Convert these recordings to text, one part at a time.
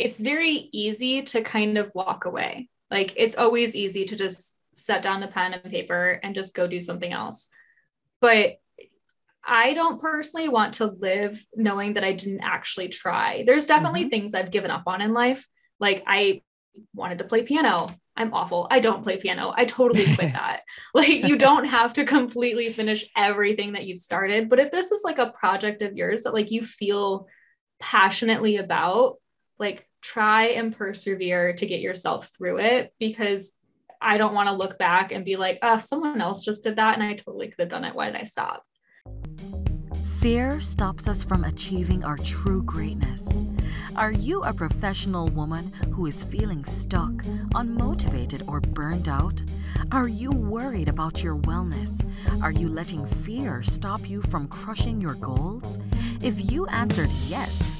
it's very easy to kind of walk away. Like it's always easy to just set down the pen and paper and just go do something else. But I don't personally want to live knowing that I didn't actually try. There's definitely mm-hmm. things I've given up on in life. Like I wanted to play piano. I'm awful. I don't play piano. I totally quit that. like you don't have to completely finish everything that you've started, but if this is like a project of yours that like you feel passionately about, like try and persevere to get yourself through it because I don't want to look back and be like, oh, someone else just did that and I totally could have done it. Why did I stop? Fear stops us from achieving our true greatness. Are you a professional woman who is feeling stuck, unmotivated, or burned out? Are you worried about your wellness? Are you letting fear stop you from crushing your goals? If you answered yes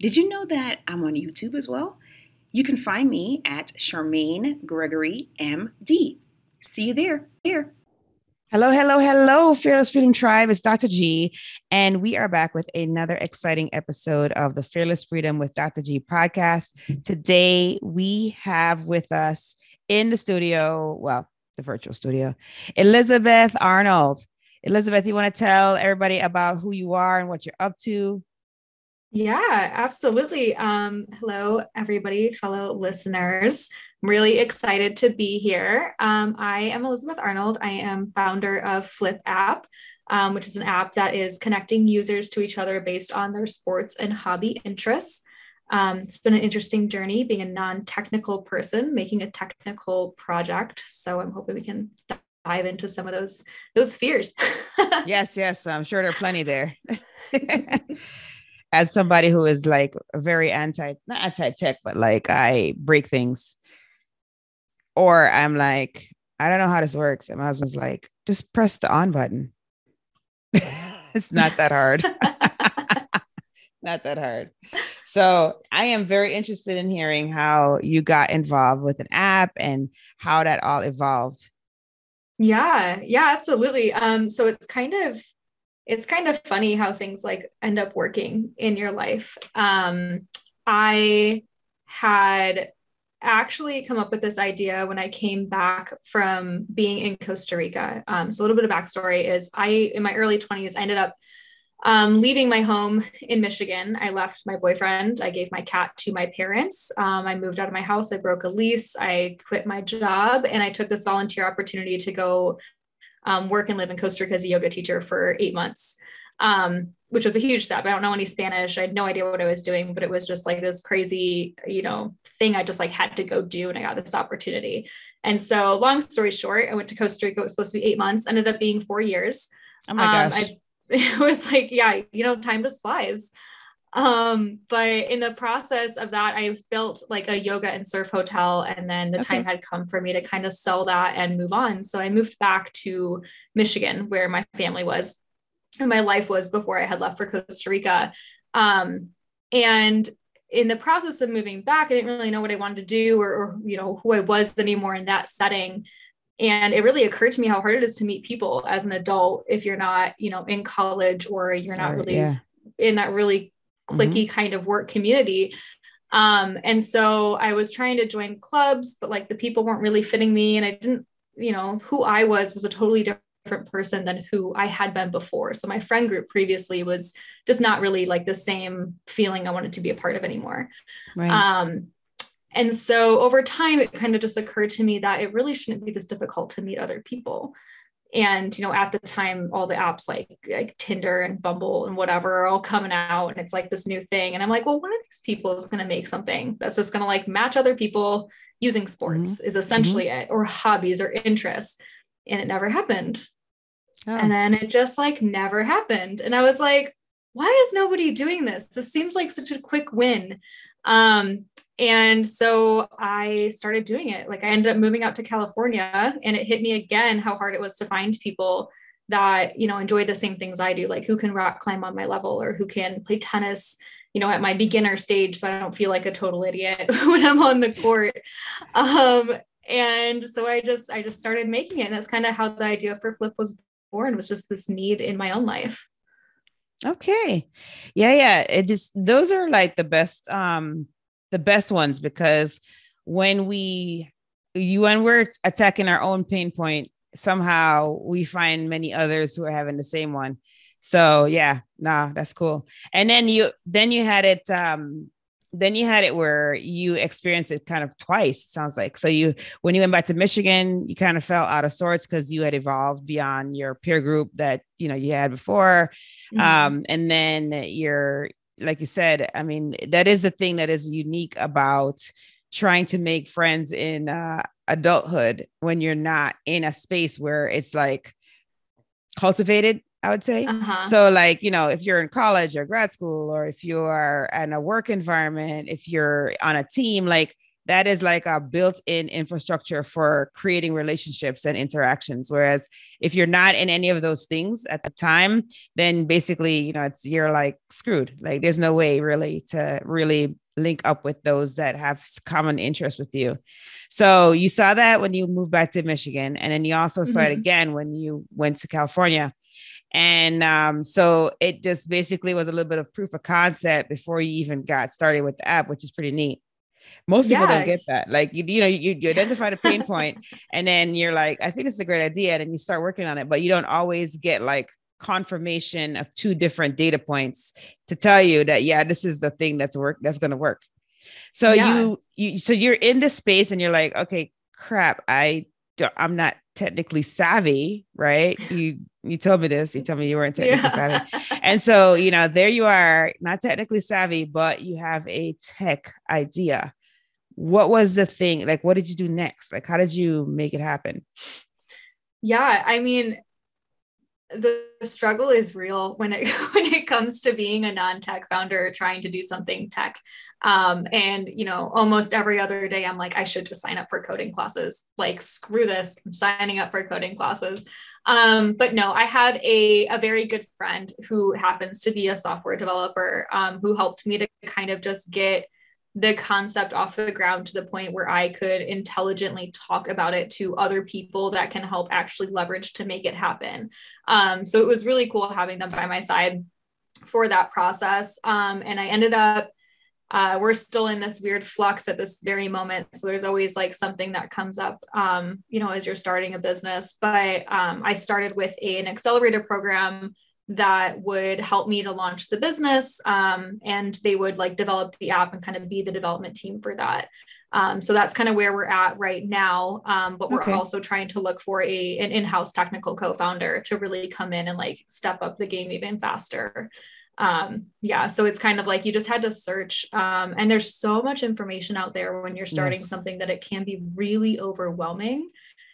Did you know that I'm on YouTube as well? You can find me at Charmaine Gregory MD. See you there. Here. Hello, hello, hello, Fearless Freedom Tribe. It's Dr. G, and we are back with another exciting episode of the Fearless Freedom with Dr. G podcast. Today, we have with us in the studio, well, the virtual studio, Elizabeth Arnold. Elizabeth, you want to tell everybody about who you are and what you're up to? Yeah, absolutely. Um, hello, everybody, fellow listeners. I'm really excited to be here. Um, I am Elizabeth Arnold. I am founder of Flip App, um, which is an app that is connecting users to each other based on their sports and hobby interests. Um, it's been an interesting journey being a non technical person, making a technical project. So I'm hoping we can dive into some of those those fears. yes, yes, I'm sure there are plenty there. as somebody who is like very anti not anti-tech but like i break things. Or i'm like i don't know how this works. And my husband's like just press the on button. It's not that hard. Not that hard. So i am very interested in hearing how you got involved with an app and how that all evolved. Yeah. Yeah absolutely. Um so it's kind of it's kind of funny how things like end up working in your life. Um, I had actually come up with this idea when I came back from being in Costa Rica. Um, so a little bit of backstory is I, in my early 20s, I ended up um, leaving my home in Michigan. I left my boyfriend. I gave my cat to my parents. Um, I moved out of my house. I broke a lease. I quit my job and I took this volunteer opportunity to go um, work and live in Costa Rica as a yoga teacher for eight months, um, which was a huge step. I don't know any Spanish. I had no idea what I was doing, but it was just like this crazy, you know, thing I just like had to go do. And I got this opportunity. And so long story short, I went to Costa Rica. It was supposed to be eight months, ended up being four years. Oh my um, gosh. I, it was like, yeah, you know, time just flies um but in the process of that i built like a yoga and surf hotel and then the okay. time had come for me to kind of sell that and move on so i moved back to michigan where my family was and my life was before i had left for costa rica um and in the process of moving back i didn't really know what i wanted to do or, or you know who i was anymore in that setting and it really occurred to me how hard it is to meet people as an adult if you're not you know in college or you're not really yeah. in that really clicky mm-hmm. kind of work community. Um, and so I was trying to join clubs, but like the people weren't really fitting me. And I didn't, you know, who I was was a totally different person than who I had been before. So my friend group previously was just not really like the same feeling I wanted to be a part of anymore. Right. Um, and so over time, it kind of just occurred to me that it really shouldn't be this difficult to meet other people and you know at the time all the apps like like tinder and bumble and whatever are all coming out and it's like this new thing and i'm like well one of these people is going to make something that's just going to like match other people using sports mm-hmm. is essentially mm-hmm. it or hobbies or interests and it never happened oh. and then it just like never happened and i was like why is nobody doing this this seems like such a quick win um and so I started doing it. Like I ended up moving out to California and it hit me again how hard it was to find people that, you know, enjoy the same things I do, like who can rock climb on my level or who can play tennis, you know, at my beginner stage so I don't feel like a total idiot when I'm on the court. Um, and so I just I just started making it. And that's kind of how the idea for Flip was born, was just this need in my own life. Okay. Yeah, yeah. It just those are like the best um the best ones because when we you when we're attacking our own pain point somehow we find many others who are having the same one. So yeah nah that's cool. And then you then you had it um then you had it where you experienced it kind of twice sounds like. So you when you went back to michigan you kind of felt out of sorts because you had evolved beyond your peer group that you know you had before. Mm-hmm. um and then you're like you said, I mean, that is the thing that is unique about trying to make friends in uh, adulthood when you're not in a space where it's like cultivated I would say. Uh-huh. So, like, you know, if you're in college or grad school, or if you are in a work environment, if you're on a team, like that is like a built-in infrastructure for creating relationships and interactions. Whereas if you're not in any of those things at the time then basically you know it's you're like screwed. Like there's no way really to really link up with those that have common interests with you. So you saw that when you moved back to michigan and then you also saw mm-hmm. it again when you went to california. And um, so it just basically was a little bit of proof of concept before you even got started with the app which is pretty neat most people yeah. don't get that. Like you, you know, you, you identify the pain point, and then you're like, I think it's a great idea, and you start working on it, but you don't always get like confirmation of two different data points to tell you that yeah, this is the thing that's work that's going to work. So yeah. you you so you're in this space, and you're like, okay, crap, I don't, I'm not technically savvy, right? You you told me this. You told me you weren't technically yeah. savvy. And so, you know, there you are, not technically savvy, but you have a tech idea what was the thing like what did you do next? Like how did you make it happen? Yeah i mean the struggle is real when it when it comes to being a non-tech founder trying to do something tech. Um, and you know almost every other day i'm like i should just sign up for coding classes. Like screw this i'm signing up for coding classes. Um, but no i had a, a very good friend who happens to be a software developer um, who helped me to kind of just get the concept off the ground to the point where I could intelligently talk about it to other people that can help actually leverage to make it happen. Um, so it was really cool having them by my side for that process. Um, and I ended up, uh, we're still in this weird flux at this very moment. So there's always like something that comes up, um, you know, as you're starting a business. But um, I started with a, an accelerator program that would help me to launch the business um, and they would like develop the app and kind of be the development team for that um, so that's kind of where we're at right now um, but we're okay. also trying to look for a an in-house technical co-founder to really come in and like step up the game even faster um, yeah so it's kind of like you just had to search um, and there's so much information out there when you're starting yes. something that it can be really overwhelming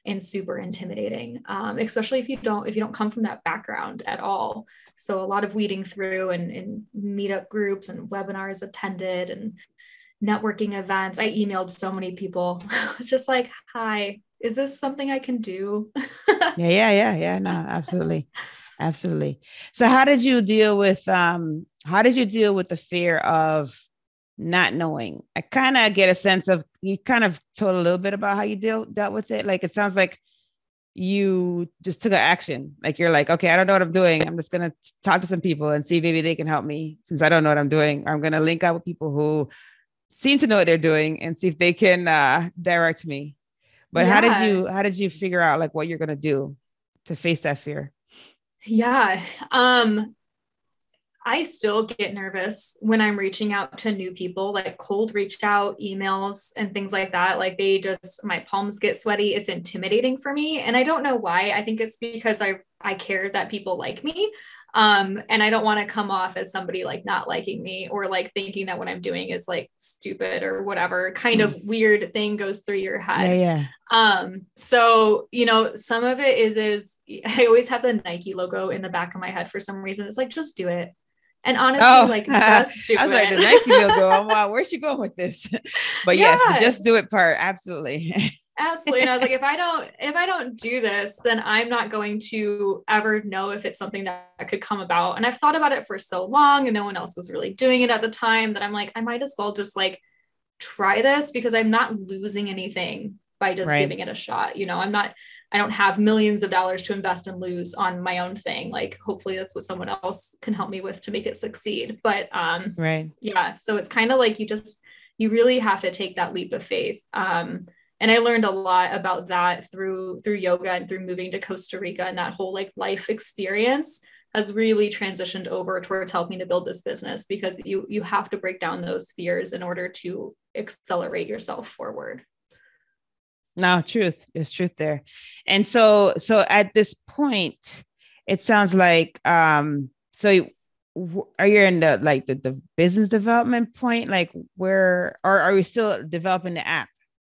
and super intimidating um, especially if you don't if you don't come from that background at all. So a lot of weeding through and, and meetup groups and webinars attended and networking events. I emailed so many people. It's just like hi is this something i can do? Yeah yeah yeah yeah no absolutely absolutely. So how did you deal with um how did you deal with the fear of not knowing. I kind of get a sense of you kind of told a little bit about how you deal dealt with it. Like it sounds like you just took an action. Like you're like, okay, I don't know what I'm doing. I'm just gonna talk to some people and see maybe they can help me since I don't know what I'm doing. I'm gonna link up with people who seem to know what they're doing and see if they can uh, direct me. But yeah. how did you how did you figure out like what you're gonna do to face that fear? Yeah. Um I still get nervous when I'm reaching out to new people, like cold reach out emails and things like that. Like they just, my palms get sweaty. It's intimidating for me. And I don't know why. I think it's because I, I care that people like me. Um, and I don't want to come off as somebody like not liking me or like thinking that what I'm doing is like stupid or whatever kind of mm. weird thing goes through your head. Yeah, yeah. Um, so you know, some of it is is I always have the Nike logo in the back of my head for some reason. It's like just do it And honestly, oh, like just do it. I was it. like the Nike logo. Oh, wow, where's she going with this? but yeah. yes, just do it part. Absolutely. Absolutely. And I was like, if I don't, if I don't do this, then I'm not going to ever know if it's something that could come about. And I've thought about it for so long and no one else was really doing it at the time that I'm like, I might as well just like try this because I'm not losing anything by just right. giving it a shot. You know, I'm not, I don't have millions of dollars to invest and lose on my own thing. Like hopefully that's what someone else can help me with to make it succeed. But um right. Yeah. So it's kind of like you just you really have to take that leap of faith. Um and I learned a lot about that through through yoga and through moving to Costa Rica and that whole like life experience has really transitioned over towards helping to build this business because you you have to break down those fears in order to accelerate yourself forward. No, truth. There's truth there. And so so at this point, it sounds like um so are you in the like the, the business development point like where or are we still developing the app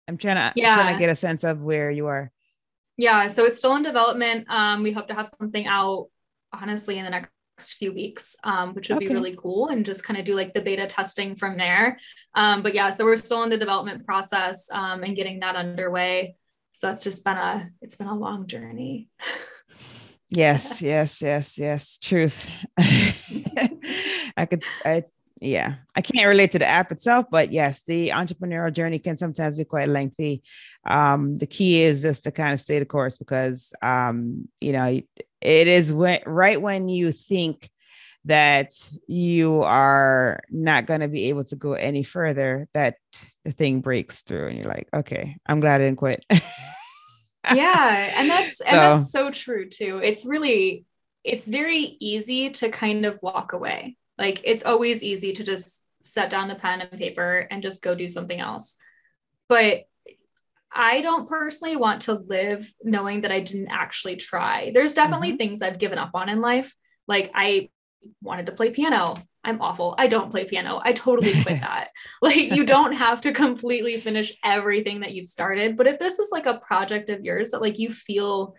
i'm trying to yeah. I'm trying to get a sense of where you are yeah so it's still in development um we hope to have something out honestly in the next few weeks, um, which would okay. be really cool and just kind of do like the beta testing from there. Um, but yeah, so we're still in the development process um, and getting that underway. So that's just been a, it's been a long journey. yes, yes, yes, yes. Truth. I could, I, yeah, I can't relate to the app itself, but yes, the entrepreneurial journey can sometimes be quite lengthy. Um, the key is just to kind of stay the course because, um, you know, it is when, right when you think that you are not going to be able to go any further that the thing breaks through and you're like okay i'm glad i didn't quit. Yeah and that's so, and that's so true too. It's really it's very easy to kind of walk away like it's always easy to just set down the pen and paper and just go do something else but I don't personally want to live knowing that I didn't actually try. There's definitely mm-hmm. things I've given up on in life. Like I wanted to play piano. I'm awful. I don't play piano. I totally quit that. like you don't have to completely finish everything that you've started, but if this is like a project of yours that like you feel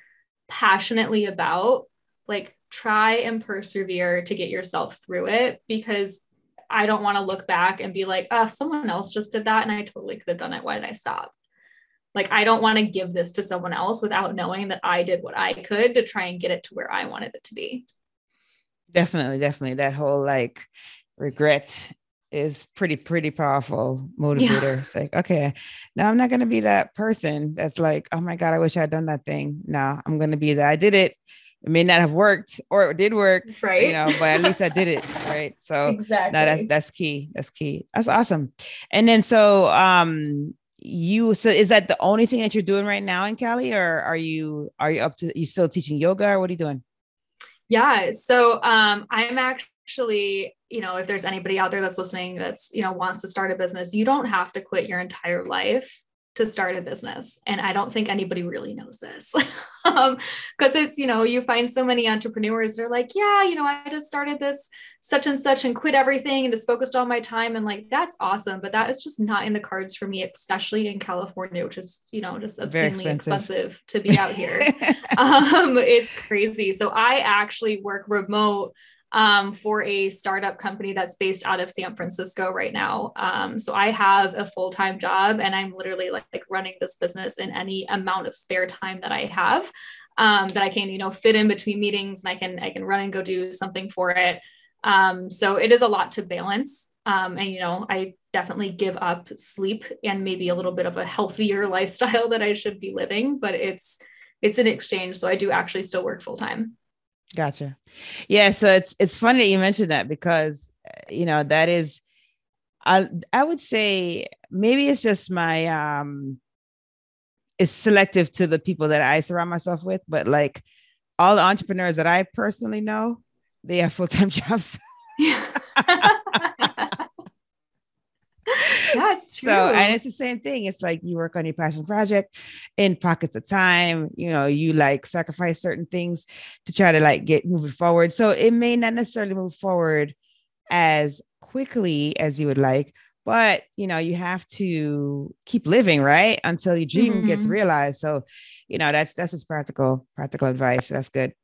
passionately about, like try and persevere to get yourself through it because I don't want to look back and be like, oh, someone else just did that and I totally could have done it. Why did I stop? Like, I don't want to give this to someone else without knowing that I did what I could to try and get it to where I wanted it to be. Definitely, definitely. That whole like regret is pretty, pretty powerful motivator. Yeah. It's like, okay, now I'm not going to be that person that's like, oh my God, I wish I had done that thing. No, I'm going to be that. I did it. It may not have worked or it did work, right? You know, but at least I did it, right? So exactly, no, that's that's key. That's key. That's awesome. And then so, um, you so is that the only thing that you're doing right now in Cali or are you are you up to you still teaching yoga or what are you doing? Yeah, so um I'm actually, you know, if there's anybody out there that's listening that's, you know, wants to start a business, you don't have to quit your entire life to start a business. And I don't think anybody really knows this. um, because it's, you know, you find so many entrepreneurs that are like, yeah, you know, I just started this such and such and quit everything and just focused all my time. And like, that's awesome. But that is just not in the cards for me, especially in California, which is, you know, just obscenely expensive. expensive to be out here. um, it's crazy. So I actually work remote um, for a startup company that's based out of San Francisco right now. Um, so I have a full time job and I'm literally like, like, running this business in any amount of spare time that I have um, that I can, you know, fit in between meetings and I can I can run and go do something for it. Um, so it is a lot to balance. Um, and you know, I definitely give up sleep and maybe a little bit of a healthier lifestyle that I should be living, but it's it's an exchange. So I do actually still work full time. Gotcha. Yeah. So it's it's funny that you mentioned that because uh, you know that is, I I would say maybe it's just my um, it's selective to the people that I surround myself with, but like all the entrepreneurs that I personally know, they have full time jobs. it's true. So, and it's the same thing. It's like you work on your passion project in pockets of time. You know, you like sacrifice certain things to try to like get moving forward. So it may not necessarily move forward as quickly as you would like, but you know, you have to keep living, right? Until your dream mm-hmm. gets realized. So, you know, that's that's just practical, practical advice. That's good.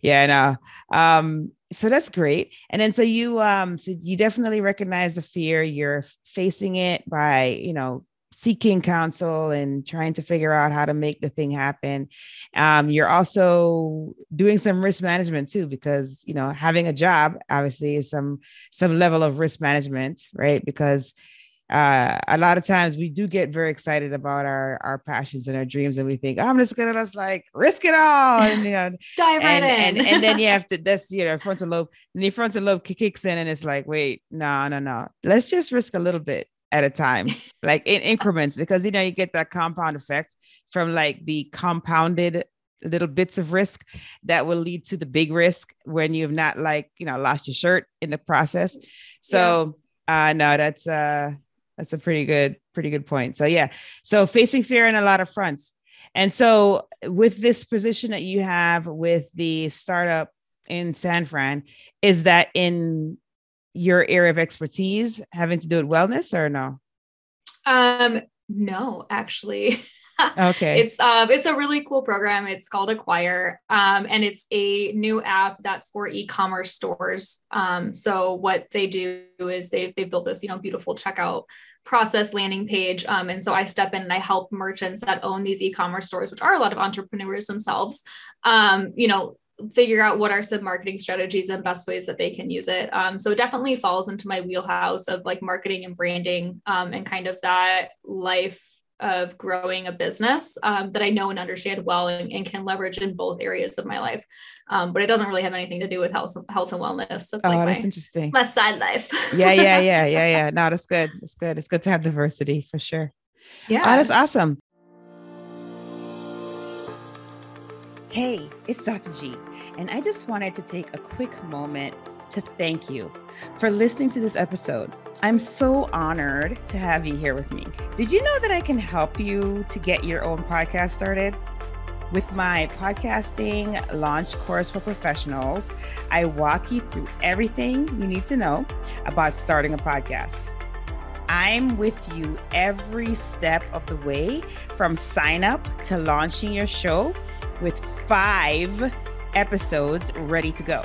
Yeah, no. Um, so that's great. And then so you um so you definitely recognize the fear. You're facing it by, you know, seeking counsel and trying to figure out how to make the thing happen. Um, you're also doing some risk management too, because you know having a job obviously is some some level of risk management, right? Because uh, a lot of times we do get very excited about our our passions and our dreams, and we think, oh, I'm just gonna just like risk it all, and you know, dive right and, in. and and then you have to that's you know frontal lobe, and the frontal lobe kicks in, and it's like, wait, no, no, no, let's just risk a little bit at a time, like in increments, because you know you get that compound effect from like the compounded little bits of risk that will lead to the big risk when you've not like you know lost your shirt in the process. So yeah. uh no, that's uh that's a pretty good, pretty good point. So yeah, so facing fear in a lot of fronts. And so with this position that you have with the startup in San Fran, is that in your area of expertise having to do with wellness or no? Um, no, actually. okay. It's um it's a really cool program. It's called Acquire. Um, and it's a new app that's for e-commerce stores. Um, so what they do is they've they've built this, you know, beautiful checkout process landing page. Um, and so I step in and I help merchants that own these e-commerce stores, which are a lot of entrepreneurs themselves, um, you know, figure out what are some marketing strategies and best ways that they can use it. Um, so it definitely falls into my wheelhouse of like marketing and branding um, and kind of that life of growing a business um, that I know and understand well and, and, can leverage in both areas of my life. Um, but it doesn't really have anything to do with health, health and wellness. That's like oh, that's my, interesting. My side life. yeah, yeah, yeah, yeah, yeah. No, that's good. It's good. It's good to have diversity for sure. Yeah. Oh, that's awesome. Hey, it's Dr. G, and I just wanted to take a quick moment to thank you for listening to this episode. I'm so honored to have you here with me. Did you know that I can help you to get your own podcast started? With my podcasting launch course for professionals, I walk you through everything you need to know about starting a podcast. I'm with you every step of the way from sign up to launching your show with five episodes ready to go.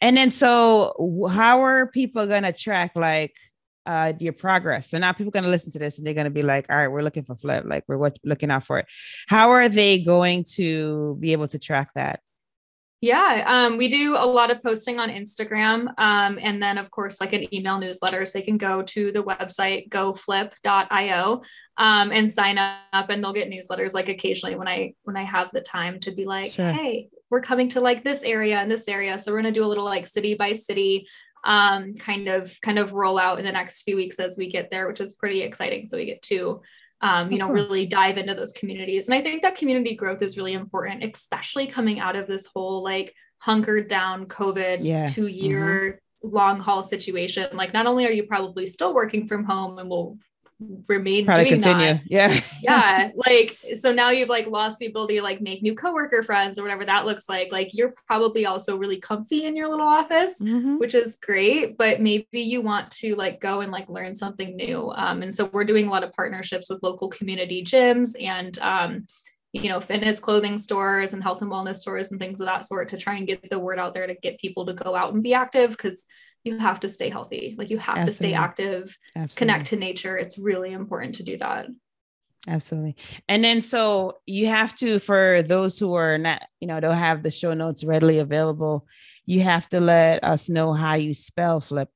And then so how are people gonna track like uh your progress? So now people gonna listen to this and they're gonna be like, all right, we're looking for flip, like we're what, looking out for it. How are they going to be able to track that? Yeah, um, we do a lot of posting on Instagram. Um, and then, of course, like an email newsletter. So they can go to the website goflip.io um, and sign up, and they'll get newsletters like occasionally when I when I have the time to be like, sure. hey, we're coming to like this area and this area. So we're going to do a little like city by city um, kind of kind of roll out in the next few weeks as we get there, which is pretty exciting. So we get to um, you know, really dive into those communities. And I think that community growth is really important, especially coming out of this whole like hunkered down COVID yeah. two year mm-hmm. long haul situation. Like, not only are you probably still working from home and will remain Probably doing continue. that. Yeah. yeah. Like, so now you've like lost the ability to like make new coworker friends or whatever that looks like. Like you're probably also really comfy in your little office, mm-hmm. which is great, but maybe you want to like go and like learn something new. Um, and so we're doing a lot of partnerships with local community gyms and, um, you know, fitness clothing stores and health and wellness stores and things of that sort to try and get the word out there to get people to go out and be active because you have to stay healthy. Like you have Absolutely. to stay active, Absolutely. connect to nature. It's really important to do that. Absolutely. And then so you have to, for those who are not, you know, don't have the show notes readily available, you have to let us know how you spell flip.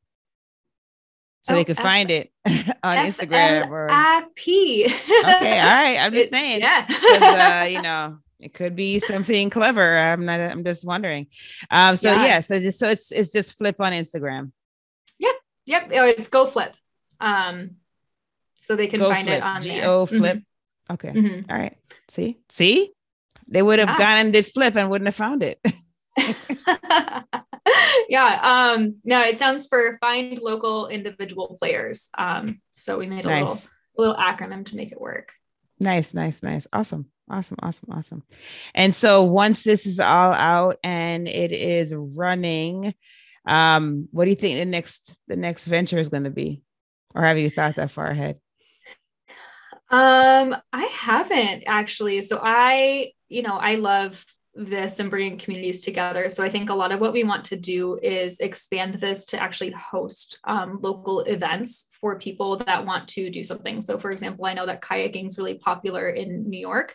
So oh, they could F- find it on F- Instagram or P. okay, all right. I'm just saying. Yeah. uh, you know, it could be something clever. I'm not. I'm just wondering. Um. So yeah. yeah so just so it's it's just flip on Instagram. Yep. Yep. It's go flip. Um. So they can Go find flip. it on G there. O flip. Mhm. Okay. Mhm. All right. See, see, they would have Yeah. gone and did flip and wouldn't have found it. yeah. Um, no, it sounds for find local individual players. Um, so we made a little a little acronym to make it work. nice, nice, nice. Awesome, awesome, awesome, awesome. And so once this is all out and it is running, um, what do you think the next the next venture is going to be, or have you thought that far ahead? Um, I haven't actually. So I, you know, I love this and bringing communities together. So I think a lot of what we want to do is expand this to actually host um, local events for people that want to do something. So, for example, I know that kayaking is really popular in New York.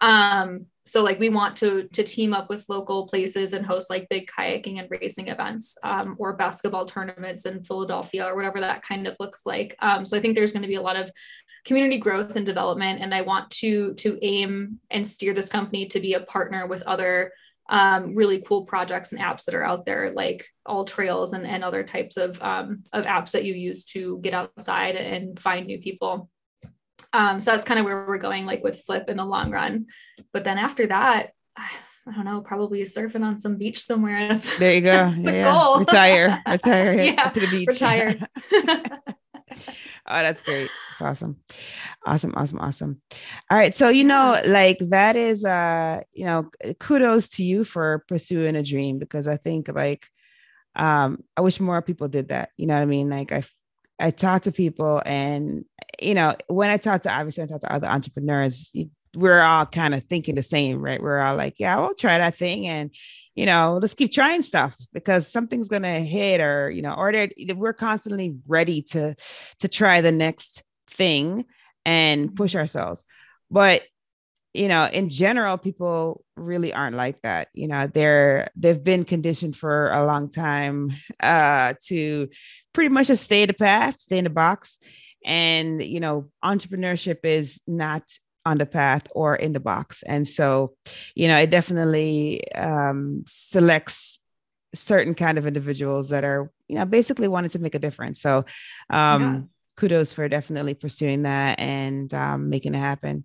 Um, so like we want to to team up with local places and host like big kayaking and racing events um, or basketball tournaments in Philadelphia or whatever that kind of looks like. Um, so I think there's going to be a lot of community growth and development and i want to to aim and steer this company to be a partner with other um, really cool projects and apps that are out there like AllTrails and, and other types of um, of apps that you use to get outside and find new people um, so that's kind of where we're going like with flip in the long run but then after that I don't know, probably surfing on some beach somewhere. That's, There you go. that's the Yeah, goal. Retire, retire yeah, to the beach. retire. oh, that's great. It's awesome. Awesome, awesome, awesome. All right. So, you know, like that is uh, you know, kudos to you for pursuing a dream because I think like um I wish more people did that. You know what I mean? Like I I talk to people and you know, when I talk to obviously I talk to other entrepreneurs, we're all kind of thinking the same, right? We're all like, yeah, we'll try that thing and you know, let's keep trying stuff because something's gonna hit or you know, or we're constantly ready to to try the next thing and push ourselves. But you know, in general, people really aren't like that. You know, they're they've been conditioned for a long time uh to pretty much just stay in the path, stay in the box. And you know, entrepreneurship is not on the path or in the box. And so, you know, it definitely um, selects certain kind of individuals that are, you know, basically wanting to make a difference. So, um, Yeah. kudos for definitely pursuing that and um, making it happen.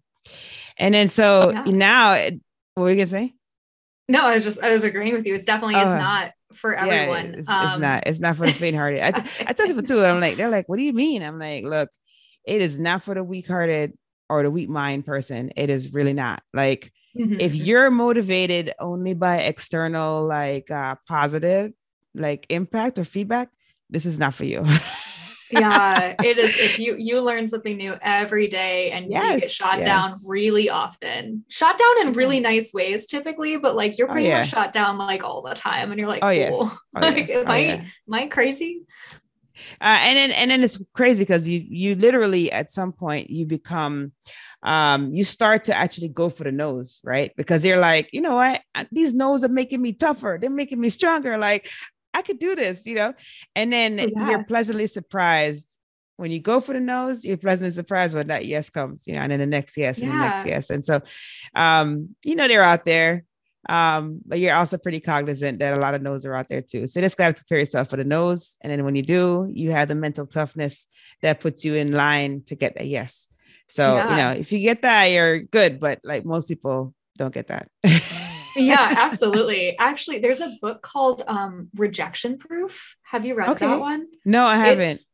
And then, so Yeah. now, it- what were you gonna say? no, I was just I was agreeing with you. It's definitely it's Oh. not for everyone. Yeah, it's, it's Um, not. It's not for the faint-hearted. I, tell people too. I'm like, they're like, "What do you mean?" I'm like, "Look, it is not for the weak-hearted or the weak mind person. It is really not. Like, mhm. if you're motivated only by external, like, uh, positive, like impact or feedback, this is not for you." yeah, it is. If you you learn something new every day and you Yes, get shot yes. down really often, shot down in really nice ways typically, but like you're Oh, pretty yeah. much shot down like all the time, and you're like, Oh yes. cool. Oh, like, yes. am Oh, I yeah. am I crazy? uh, and then and then it's crazy because you you literally at some point you become um you start to actually go for the no's right because you're like you know what these no's are making me tougher they're making me stronger like i could do this you know? And then Oh, yeah. you're pleasantly surprised. When you go for the no's you're pleasantly surprised when that yes comes you know and then the next yes and the next yes. And so um you know they're out there um but you're also pretty cognizant that a lot of no's are out there too. So you just got to prepare yourself for the no's and then when you do you have the mental toughness that puts you in line to get a yes. So you know if you get that you're good but like most people don't get that yeah, absolutely. Actually, there's a book called um Rejection Proof. Have you read Okay. that one? no i haven't It's,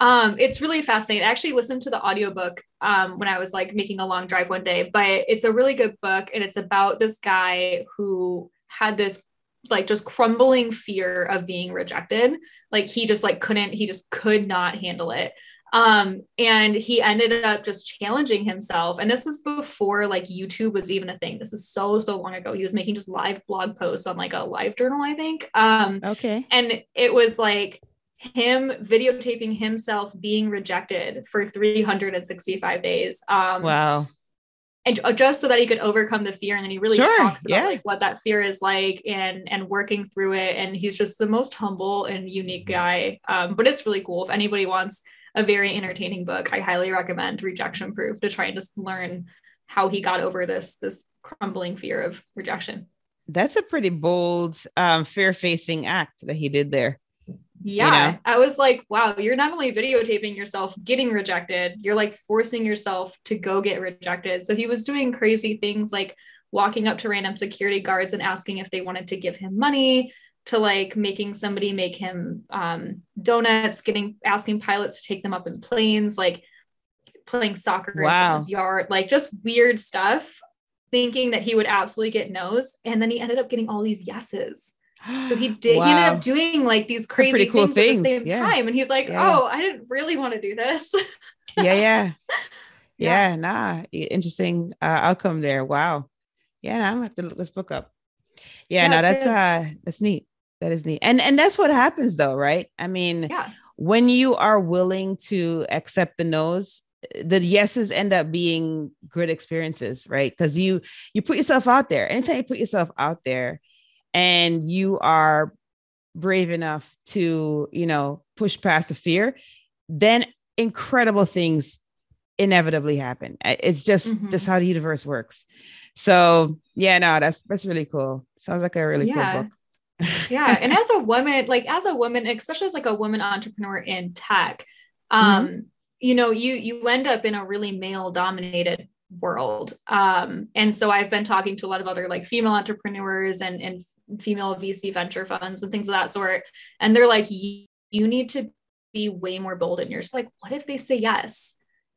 um, it's really fascinating. I actually listened to the audiobook um, when I was like making a long drive one day, but it's a really good book and it's about this guy who had this like just crumbling fear of being rejected. Like he just like couldn't, he just could not handle it. Um, and he ended up just challenging himself. And this was before like YouTube was even a thing. This is so, so long ago. He was making just live blog posts on like a live journal, I think. Um, okay and it was like him videotaping himself being rejected for 365 days um wow and just so that he could overcome the fear and then he really Sure, talks about yeah. like what that fear is like and and working through it and he's just the most humble and unique guy um but it's really cool if anybody wants a very entertaining book i highly recommend rejection proof to try and just learn how he got over this this crumbling fear of rejection that's a pretty bold um fear facing act that he did there Yeah. You know? I was like, wow, you're not only videotaping yourself getting rejected, you're like forcing yourself to go get rejected. So he was doing crazy things like walking up to random security guards and asking if they wanted to give him money to like making somebody make him um, donuts, getting asking pilots to take them up in planes, like playing soccer in Wow. someone's yard, like just weird stuff, thinking that he would absolutely get no's. And then he ended up getting all these yeses. So he did. He ended up doing like these crazy cool things, things, at the same yeah. time, and he's like, Yeah. "Oh, I didn't really want to do this." yeah, yeah. Yeah. Yeah, nah. Interesting uh, outcome there. Wow. Yeah, I'm gonna have to look this book up. Yeah, Yeah, no, that's good. uh that's neat. That is neat. And and that's what happens though, right? I mean, yeah, when you are willing to accept the no's, the yeses end up being good experiences, right? Because you you put yourself out there. Anytime you put yourself out there and you are brave enough to, you know, push past the fear, then incredible things inevitably happen. It's just Mhm. just how the universe works. So yeah, no, that's that's really cool. Sounds like a really Yeah. cool book. Yeah. And as a woman, like as a woman, especially as like a woman entrepreneur in tech, um, Mm-hmm. you know, you you end up in a really male dominated world. Um, and so I've been talking to a lot of other like female entrepreneurs and and female VC venture funds and things of that sort, and they're like, you, you need to be way more bold in yours. Like, what if they say yes?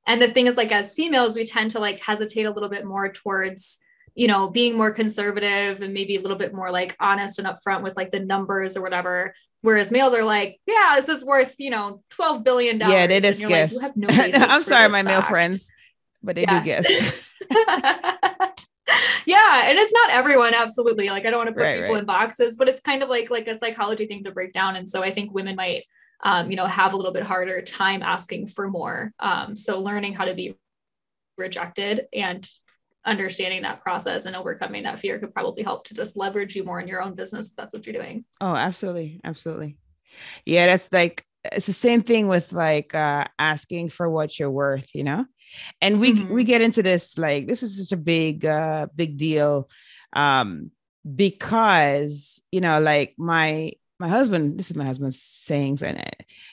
And the thing is, like, as females, we tend to like hesitate a little bit more towards, you know, being more conservative and maybe a little bit more like honest and upfront with like the numbers or whatever. Whereas males are like, yeah, this is worth, you know, $12 billion. yeah, they just like, guess. Have no I'm sorry, my male friends, but they Yeah. do guess. yeah and it's not everyone absolutely like i don't want to put Right, people right. in boxes but it's kind of like like a psychology thing to break down and so i think women might um, you know have a little bit harder time asking for more um, so learning how to be rejected and understanding that process and overcoming that fear could probably help to just leverage you more in your own business if that's what you're doing Oh, absolutely. Absolutely. Yeah, that's like it's the same thing with like uh asking for what you're worth, you know? And we Mhm. we get into this like this is such a big uh big deal um because you know like my my husband this is my husband's sayings and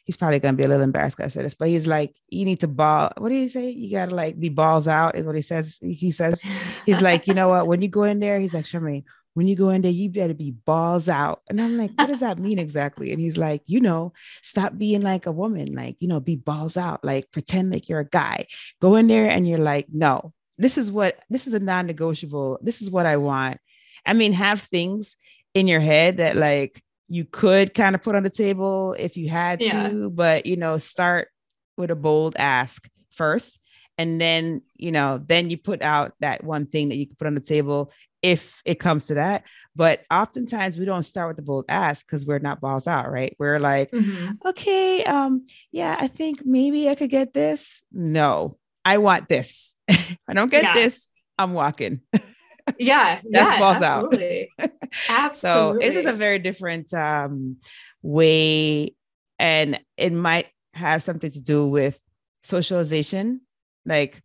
he's probably to be a little embarrassed 'cause I said this but he's like you need to ball what do you say you got to like be balls out is what he says he says he's like, you know what? When you go in there, he's like, Charmaine, when you go in there, you better be balls out. And I'm like, what does that mean exactly? And he's like, you know, stop being like a woman, like, you know, be balls out, like pretend like you're a guy. Go in there and you're like, no, this is what this is a non-negotiable. This is what I want. I mean, have things in your head that like you could kind of put on the table if you had Yeah. to, but you know, start with a bold ask first and then you know then you put out that one thing that you can put on the table if it comes to that but oftentimes we don't start with the bold ask because we're not balls out right we're like Mhm. okay um yeah i think maybe i could get this no i want this i don't get Yeah. this i'm walking yeah That's yeah balls out. absolutely. So absolutely this is a very different um way and it might have something to do with socialization. Like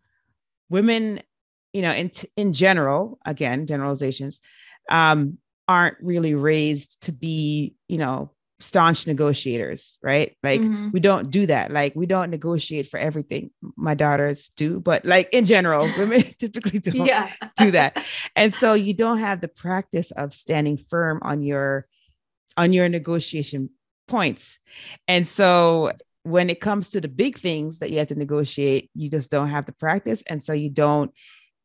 women you know in in general again generalizations um aren't really raised to be you know staunch negotiators right like Mhm. we don't do that like we don't negotiate for everything my daughters do but like in general women typically don't yeah do that. And so you don't have the practice of standing firm on your on your negotiation points. And so when it comes to the big things that you have to negotiate, you just don't have the practice and so you don't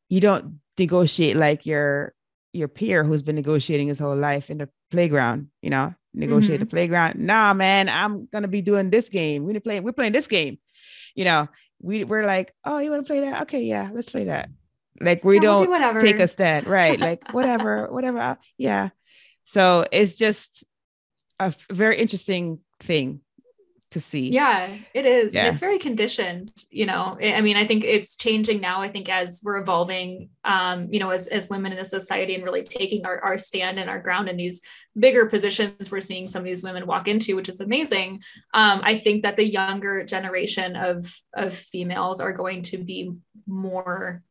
you don't negotiate like your your peer who's been negotiating his whole life in the playground, you know, negotiate the playground. Nah, man, I'm gonna be doing this game. We're playing, we're playing this game. You know, we we're like, oh, you want to play that? Okay, yeah, let's play that. Like we Yeah, we'll don't take a stand, right? Like whatever, whatever. uh, Yeah. So it's just a very interesting thing to see. Yeah, it is. Yeah. It's very conditioned, you know. I I mean, I think it's changing now. I think as we're evolving, um, you know, as, as women in the society and really taking our, our stand and our ground in these bigger positions we're seeing some of these women walk into, which is amazing. Um, I think that the younger generation of of females are going to be more,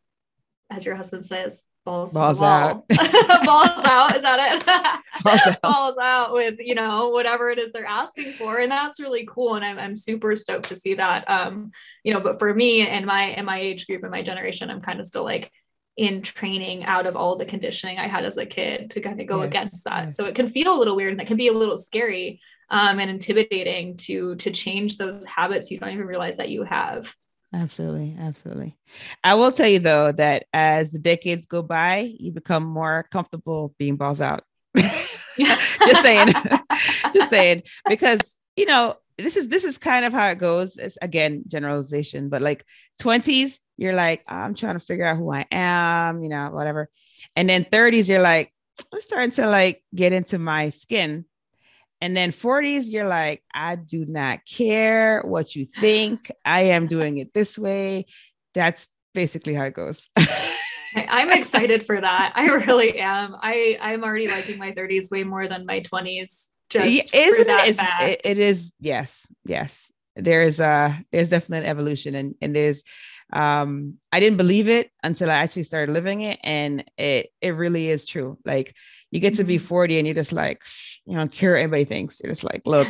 as your husband says, balls, balls out. balls out. Is that it? Balls out. balls out with, you know, whatever it is they're asking for. And that's really cool. And I'm, I'm super stoked to see that. Um, you know, but for me and my and my age group and my generation, I'm kind of still like in training out of all the conditioning I had as a kid to kind of go yes, against that. Yes. So it can feel a little weird and it can be a little scary um, and intimidating to to change those habits you don't even realize that you have. Absolutely. Absolutely. I will tell you though that as the decades go by, you become more comfortable being balls out. just saying, just saying, because you know, this is this is kind of how it goes. It's again generalization, but like 20s, you're like, I'm trying to figure out who I am, you know, whatever. And then 30s, you're like, I'm starting to like get into my skin and then 40s, you're like, I do not care what you think. I am doing it this way. That's basically how it goes. I'm excited for that. I really am. I I'm already liking my 30s way more than my 20s. Just Isn't for that it? It, it is. Yes. Yes. There is a there's definitely an evolution, and and there's um I didn't believe it until I actually started living it, and it it really is true. Like you get to be mm-hmm. 40 and you're just like, you know, care anybody thinks. You're just like, look,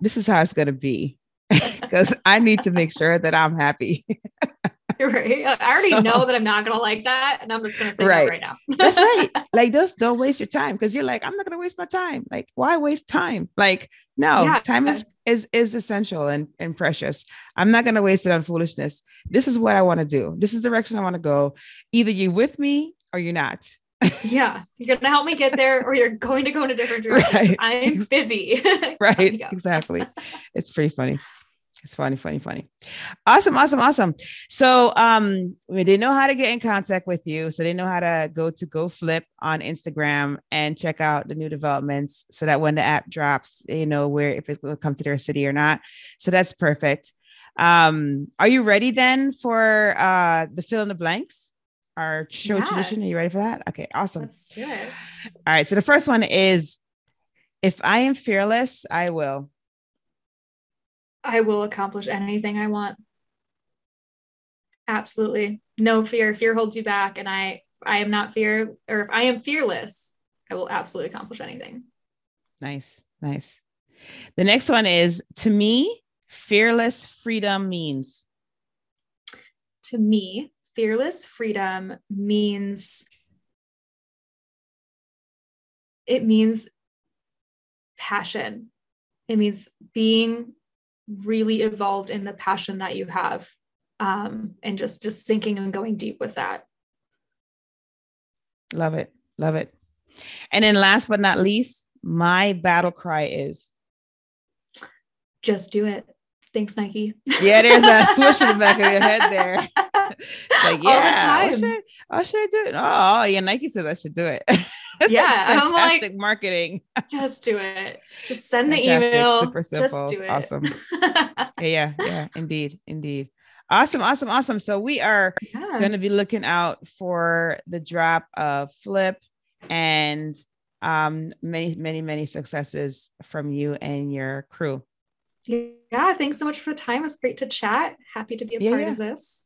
this is how it's going to be because I need to make sure that I'm happy. right. I already so, know that I'm not gonna like that, and I'm just gonna say right, right now. That's right. Like, just don't waste your time because you're like, I'm not gonna waste my time. Like, why waste time? Like, no, yeah. time is is is essential and and precious. I'm not gonna waste it on foolishness. This is what I want to do. This is the direction I want to go. Either you with me or you're not yeah, you're gonna help me get there, or you're going to go in a different direction. Right. I'm busy. right. Exactly. It's pretty funny. It's funny, funny, funny. Awesome, awesome, awesome. So um we didn't know how to get in contact with you. So they know how to go to Go Flip on Instagram and check out the new developments so that when the app drops, you know where if it will come to their city or not. So that's perfect. Um, are you ready then for uh the fill in the blanks? Our show yeah. tradition. Are you ready for that? Okay, awesome. Let's do it. All right. So the first one is if I am fearless, I will. I will accomplish anything I want. Absolutely. No fear. Fear holds you back. And I I am not fear, or if I am fearless, I will absolutely accomplish anything. Nice. Nice. The next one is to me, fearless freedom means. To me, fearless freedom means it means passion. It means being really involved in the passion that you have um, and just just sinking and going deep with that. Love it. Love it. And then last but not least, my battle cry is just do it. Thanks, Nike. Yeah, there's that swoosh in the back of your head there. like, yeah, what should, I, should I do? It? Oh, yeah, Nike says I should do it. yeah, I'm like marketing. just do it. Just send the fantastic, email. Super simple. Just do it. Awesome. yeah, yeah, yeah, indeed, indeed. Awesome, awesome, awesome. So we are yeah. going to be looking out for the drop of Flip and um many, many, many successes from you and your crew. Yeah, thanks so much for the time. It was great to chat. Happy to be a yeah, part yeah. of this.